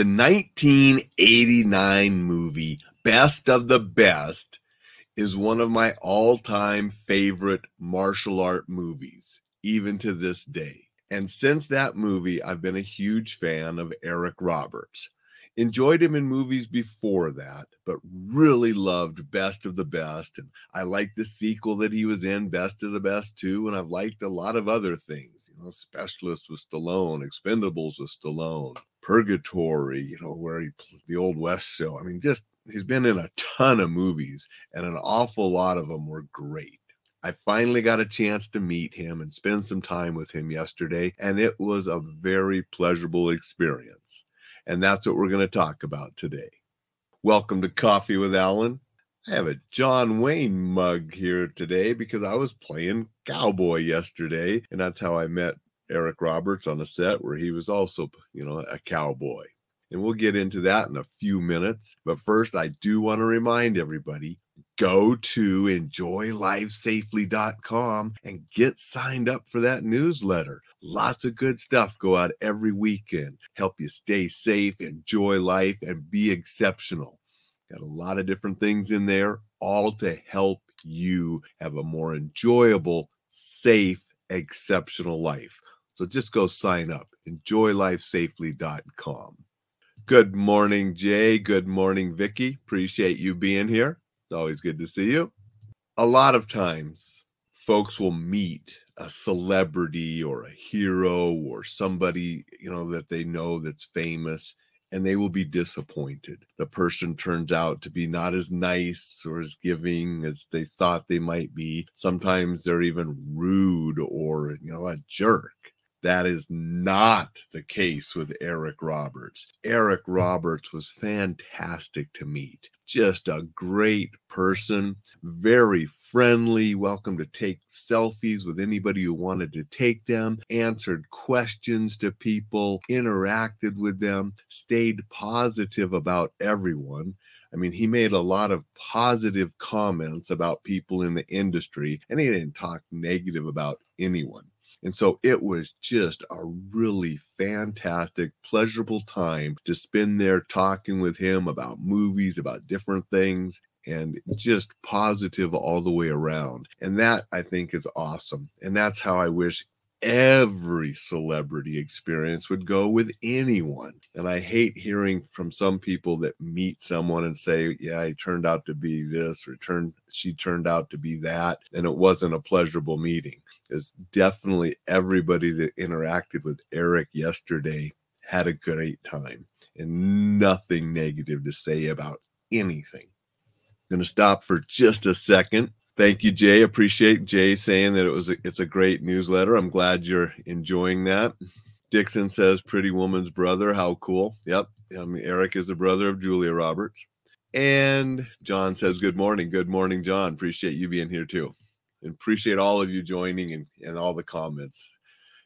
The 1989 movie Best of the Best is one of my all time favorite martial art movies, even to this day. And since that movie, I've been a huge fan of Eric Roberts. Enjoyed him in movies before that, but really loved Best of the Best. And I liked the sequel that he was in, Best of the Best 2. And I've liked a lot of other things, you know, Specialist with Stallone, Expendables with Stallone, Purgatory, you know, where he the Old West show. I mean, just he's been in a ton of movies, and an awful lot of them were great. I finally got a chance to meet him and spend some time with him yesterday, and it was a very pleasurable experience. And that's what we're going to talk about today. Welcome to Coffee with Alain. I have a John Wayne mug here today because I was playing cowboy yesterday, and that's how I met Eric Roberts on a set where he was also, you know, a cowboy. And we'll get into that in a few minutes. But first, I do want to remind everybody go to enjoylifesafely.com and get signed up for that newsletter. Lots of good stuff go out every weekend. Help you stay safe, enjoy life, and be exceptional. Got a lot of different things in there, all to help you have a more enjoyable, safe, exceptional life. So just go sign up. Enjoylifesafely.com. Good morning, Jay. Good morning, Vicky. Appreciate you being here. It's always good to see you. A lot of times, folks will meet a celebrity or a hero or somebody, you know, that they know that's famous and they will be disappointed. The person turns out to be not as nice or as giving as they thought they might be. Sometimes they're even rude or, you know, a jerk. That is not the case with Eric Roberts. Eric Roberts was fantastic to meet. Just a great person, very friendly, welcome to take selfies with anybody who wanted to take them, answered questions to people, interacted with them, stayed positive about everyone. I mean, he made a lot of positive comments about people in the industry, and he didn't talk negative about anyone. And so it was just a really fantastic, pleasurable time to spend there talking with him about movies, about different things, and just positive all the way around. And that I think is awesome. And that's how I wish every celebrity experience would go with anyone. And I hate hearing from some people that meet someone and say, Yeah, he turned out to be this or turned she turned out to be that. And it wasn't a pleasurable meeting is definitely everybody that interacted with Eric yesterday had a great time and nothing negative to say about anything. To stop for just a second. Thank you, Jay. Appreciate Jay saying that it was a, it's a great newsletter. I'm glad you're enjoying that. Dixon says, "Pretty Woman's brother." How cool! Yep, I mean, Eric is the brother of Julia Roberts. And John says, "Good morning, good morning, John. Appreciate you being here too." and appreciate all of you joining and, and all the comments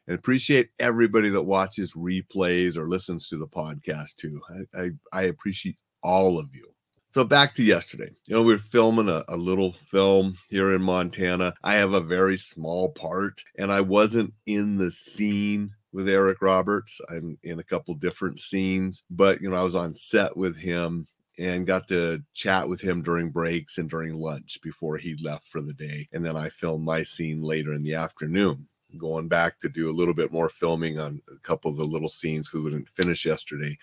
and appreciate everybody that watches replays or listens to the podcast too. I, I, I appreciate all of you. So back to yesterday. You know, we are filming a, a, little film here in Montana. I have a very small part, and I wasn't in the scene with Eric Roberts. I'm in a couple different scenes, but you know, I was on set with him and got to chat with him during breaks and during lunch before he left for the day. And then I filmed my scene later in the afternoon, going back to do a little bit more filming on a couple of the little scenes because we didn't finish yesterday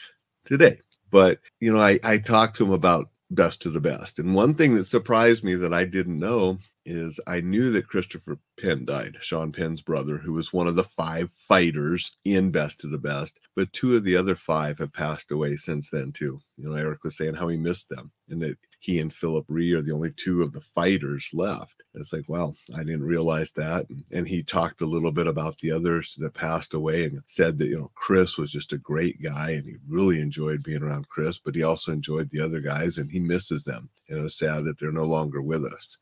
today. But, you know, I, I talked to him about best of the best. And one thing that surprised me that I didn't know is I knew that Christopher Penn died, Sean Penn's brother, who was one of the five fighters in Best of the Best. But two of the other five have passed away since then, too. You know, Eric was saying how he missed them and that he and Phillip Rhee are the only two of the fighters left. It's like, well, I didn't realize that. And he talked a little bit about the others that passed away and said that, you know, Chris was just a great guy and he really enjoyed being around Chris, but he also enjoyed the other guys and he misses them. And it was sad that they're no longer with us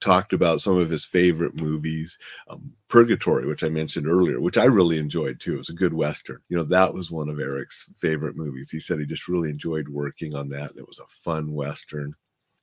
talked about some of his favorite movies um, purgatory which i mentioned earlier which i really enjoyed too it was a good western you know that was one of eric's favorite movies he said he just really enjoyed working on that it was a fun western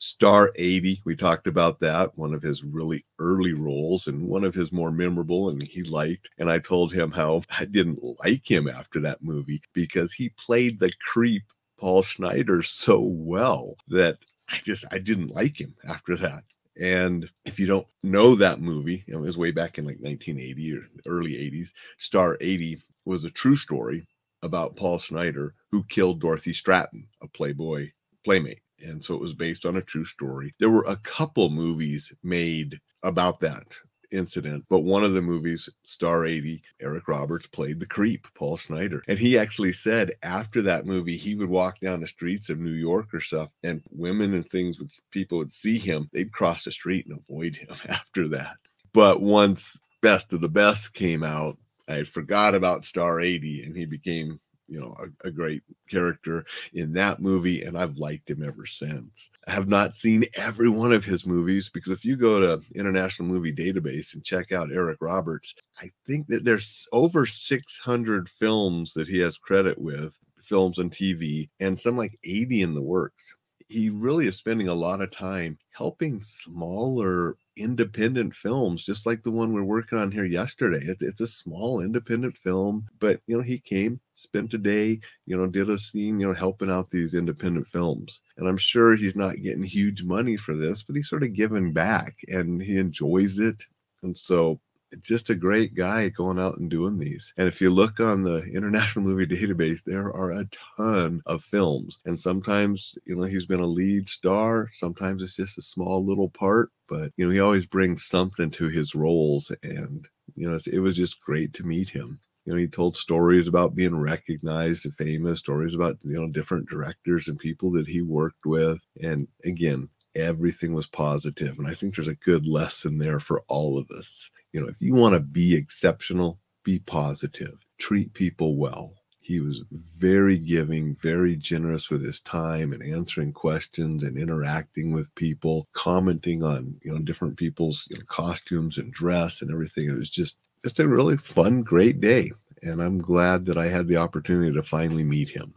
Star 80, we talked about that, one of his really early roles and one of his more memorable, and he liked. And I told him how I didn't like him after that movie because he played the creep Paul Schneider so well that I just I didn't like him after that. And if you don't know that movie, it was way back in like 1980 or early 80s. Star 80 was a true story about Paul Schneider who killed Dorothy Stratten, a Playboy playmate. And so it was based on a true story. There were a couple movies made about that incident, but one of the movies, Star 80, Eric Roberts played the creep, Paul Schneider. And he actually said after that movie, he would walk down the streets of New York or stuff, and women and things would people would see him, they'd cross the street and avoid him after that. But once Best of the Best came out, I forgot about Star 80 and he became you know a, a, great character in that movie and i've liked him ever since. I have not seen every one of his movies because if you go to international movie database and check out eric roberts i think that there's over 600 films that he has credit with films and tv and some like 80 in the works. He really is spending a lot of time helping smaller independent films, just like the one we're working on here yesterday. It's, it's a small independent film, but you know, he came, spent a day, you know, did a scene, you know, helping out these independent films. And I'm sure he's not getting huge money for this, but he's sort of giving back and he enjoys it. And so just a great guy going out and doing these. And if you look on the International Movie Database, there are a ton of films. And sometimes, you know, he's been a lead star, sometimes it's just a small little part, but, you know, he always brings something to his roles. And, you know, it was just great to meet him. You know, he told stories about being recognized and famous, stories about, you know, different directors and people that he worked with. And again, everything was positive. And I think there's a good lesson there for all of us you know, if you want to be exceptional, be positive, treat people well. He was very giving, very generous with his time and answering questions and interacting with people, commenting on, you know, different people's you know, costumes and dress and everything. It was just just a really fun, great day. And I'm glad that I had the opportunity to finally meet him.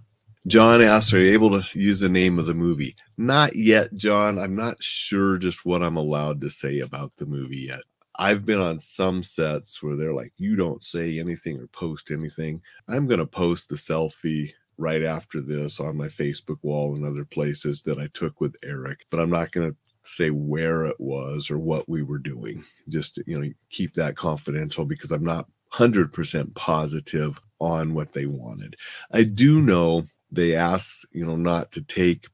John asks, Are you able to use the name of the movie? Not yet, John. I'm not sure just what I'm allowed to say about the movie yet. I've been on some sets where they're like, you don't say anything or post anything. I'm going to post the selfie right after this on my Facebook wall and other places that I took with Eric, but I'm not going to say where it was or what we were doing. Just, you know, keep that confidential because I'm not 100% positive on what they wanted. I do know they asked, you know, not to take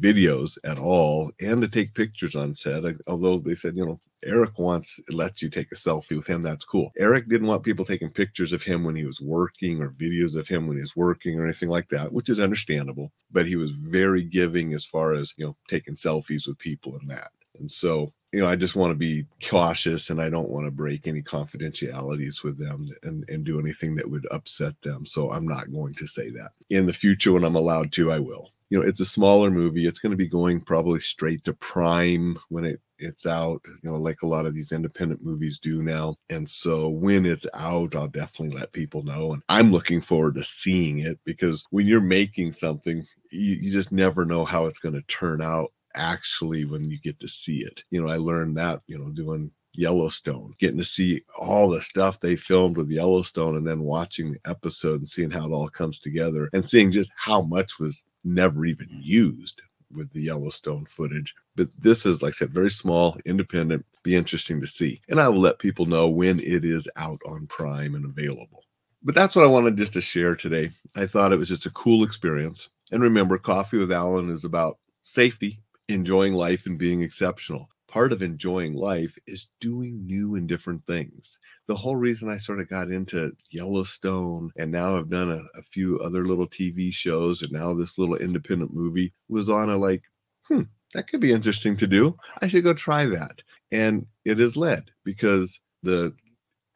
videos at all and to take pictures on set although they said you know Eric wants it lets you take a selfie with him. That's cool. Eric didn't want people taking pictures of him when he was working or videos of him when he was working or anything like that, which is understandable. But he was very giving as far as you know taking selfies with people and that. And so you know, I just want to be cautious and I don't want to break any confidentialities with them and, and do anything that would upset them. So I'm not going to say that. In the future, when I'm allowed to, I will. You know, it's a smaller movie. It's going to be going probably straight to Prime when it it's out, you know, like a lot of these independent movies do now. And so when it's out, I'll definitely let people know. And I'm looking forward to seeing it because when you're making something, you, you just never know how it's going to turn out actually when you get to see it. You know, I learned that, you know, doing Yellowstone, getting to see all the stuff they filmed with Yellowstone and then watching the episode and seeing how it all comes together and seeing just how much was never even used with the Yellowstone footage. But this is, like I said, very small, independent, be interesting to see. And I will let people know when it is out on Prime and available. But that's what I wanted just to share today. I thought it was just a cool experience. And remember, Coffee with Alain is about safety, enjoying life, and being exceptional part of enjoying life is doing new and different things. The whole reason I sort of got into Yellowstone and now I've done a, a, few other little TV shows and now this little independent movie was on a like, hmm, that could be interesting to do. I should go try that. And it has led because the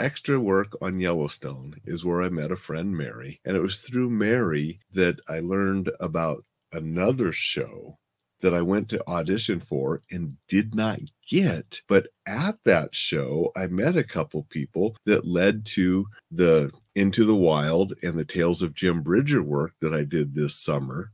extra work on Yellowstone is where I met a friend, Mary. And it was through Mary that I learned about another show that I went to audition for and did not get. But at that show, I met a couple people that led to the Into the Wild and the Tales of Jim Bridger work that I did this summer.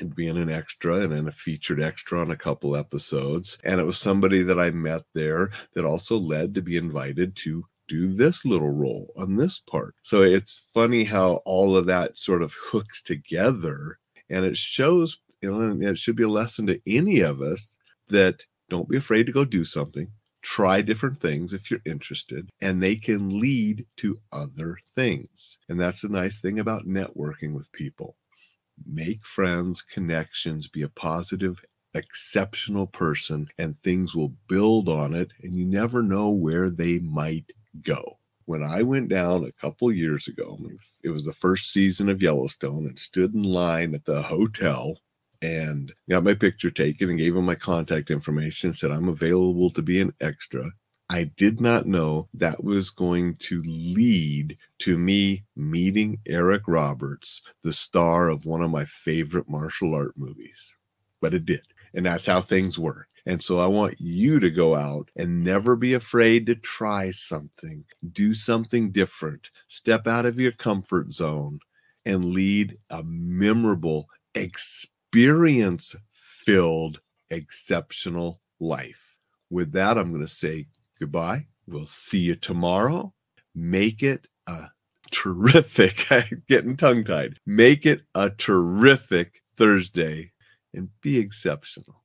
and being an extra and then a featured extra on a couple episodes. And it was somebody that I met there that also led to be invited to do this little role on this part. So it's funny how all of that sort of hooks together and it shows, you know, it should be a lesson to any of us that don't be afraid to go do something. Try different things if you're interested, and they can lead to other things. And that's the nice thing about networking with people. Make friends, connections, be a positive exceptional person and things will build on it and you never know where they might go. When I went down a couple years ago, it was the first season of Yellowstone and stood in line at the hotel and got my picture taken and gave him my contact information, said I'm available to be an extra. I did not know that was going to lead to me meeting Eric Roberts, the star of one of my favorite martial art movies. But it did. And that's how things work. And so I want you to go out and never be afraid to try something, do something different, step out of your comfort zone and lead a memorable, experience filled, exceptional life. With that, I'm going to say goodbye. We'll see you tomorrow. Make it a terrific, getting tongue tied. Make it a terrific Thursday and be exceptional.